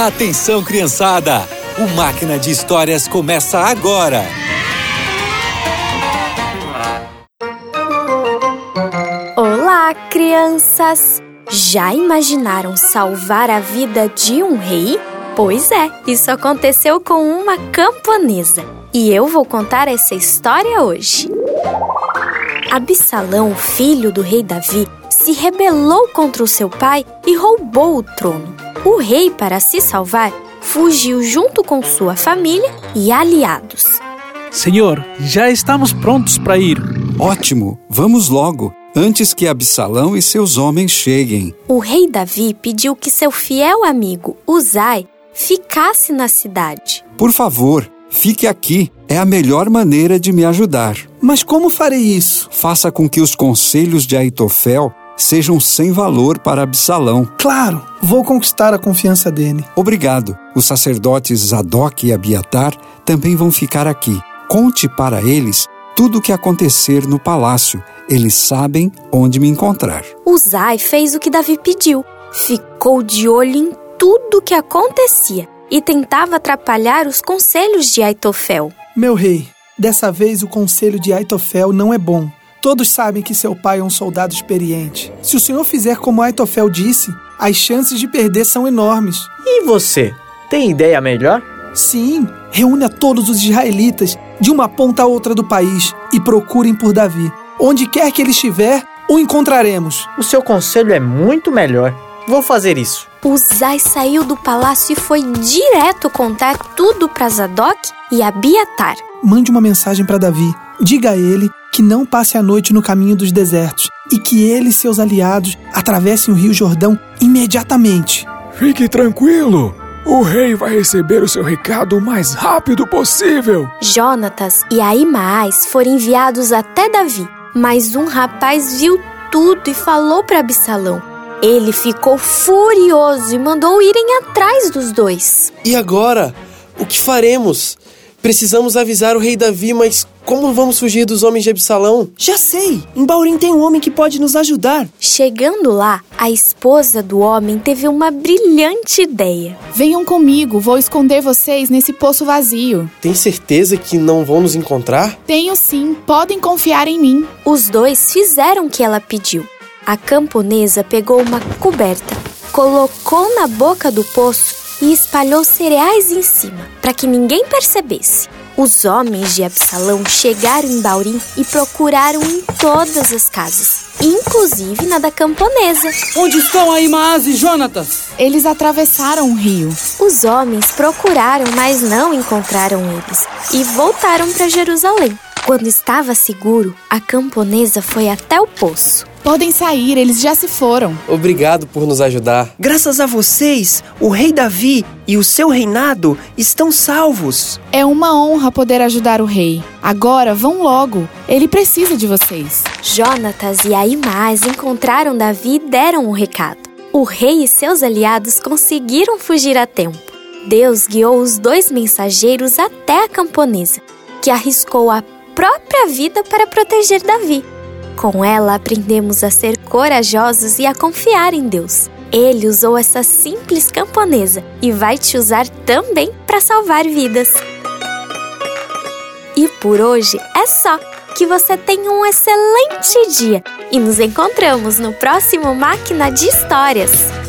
Atenção, criançada! O Máquina de Histórias começa agora! Olá, crianças! Já imaginaram salvar a vida de um rei? Pois é, isso aconteceu com uma camponesa. E eu vou contar essa história hoje. Absalão, filho do rei Davi, se rebelou contra o seu pai e roubou o trono. O rei, para se salvar, fugiu junto com sua família e aliados. Senhor, já estamos prontos para ir. Ótimo, vamos logo, antes que Absalão e seus homens cheguem. O rei Davi pediu que seu fiel amigo, Uzai, ficasse na cidade. Por favor, fique aqui. É a melhor maneira de me ajudar. Mas como farei isso? Faça com que os conselhos de Aitofel sejam sem valor para Absalão. Claro, vou conquistar a confiança dele. Obrigado. Os sacerdotes Zadok e Abiatar também vão ficar aqui. Conte para eles tudo o que acontecer no palácio. Eles sabem onde me encontrar. Uzai fez o que Davi pediu. Ficou de olho em tudo o que acontecia e tentava atrapalhar os conselhos de Aitofel. Meu rei, dessa vez o conselho de Aitofel não é bom. Todos sabem que seu pai é um soldado experiente. Se o senhor fizer como Aitofel disse, as chances de perder são enormes. E você? Tem ideia melhor? Sim, reúne a todos os israelitas de uma ponta a outra do país e procurem por Davi. Onde quer que ele estiver, o encontraremos. O seu conselho é muito melhor. Vou fazer isso. Uzai saiu do palácio e foi direto contar tudo para Zadok e Abiatar. Mande uma mensagem para Davi. Diga a ele que não passe a noite no caminho dos desertos e que ele e seus aliados atravessem o Rio Jordão imediatamente. Fique tranquilo. O rei vai receber o seu recado o mais rápido possível. Jonatas e Aimaas foram enviados até Davi, mas um rapaz viu tudo e falou para Absalão. Ele ficou furioso e mandou irem atrás dos dois. E agora? O que faremos? Precisamos avisar o rei Davi, mas como vamos fugir dos homens de Absalão? Já sei! Em Baurim tem um homem que pode nos ajudar. Chegando lá, a esposa do homem teve uma brilhante ideia. Venham comigo, vou esconder vocês nesse poço vazio. Tem certeza que não vão nos encontrar? Tenho sim, podem confiar em mim. Os dois fizeram o que ela pediu. A camponesa pegou uma coberta, colocou na boca do poço e espalhou cereais em cima, para que ninguém percebesse. Os homens de Absalão chegaram em Baurim e procuraram em todas as casas, inclusive na da camponesa. Onde estão Aimaas e Jonatas? Eles atravessaram o rio. Os homens procuraram, mas não encontraram eles e voltaram para Jerusalém. Quando estava seguro, a camponesa foi até o poço. Podem sair, eles já se foram. Obrigado por nos ajudar. Graças a vocês, o rei Davi e o seu reinado estão salvos. É uma honra poder ajudar o rei. Agora vão logo, ele precisa de vocês. Jonatas e Aimaas encontraram Davi e deram o um recado. O rei e seus aliados conseguiram fugir a tempo. Deus guiou os dois mensageiros até a camponesa, que arriscou a própria vida para proteger Davi. Com ela aprendemos a ser corajosos e a confiar em Deus. Ele usou essa simples camponesa e vai te usar também para salvar vidas. E por hoje é só. Que você tenha um excelente dia e nos encontramos no próximo Máquina de Histórias.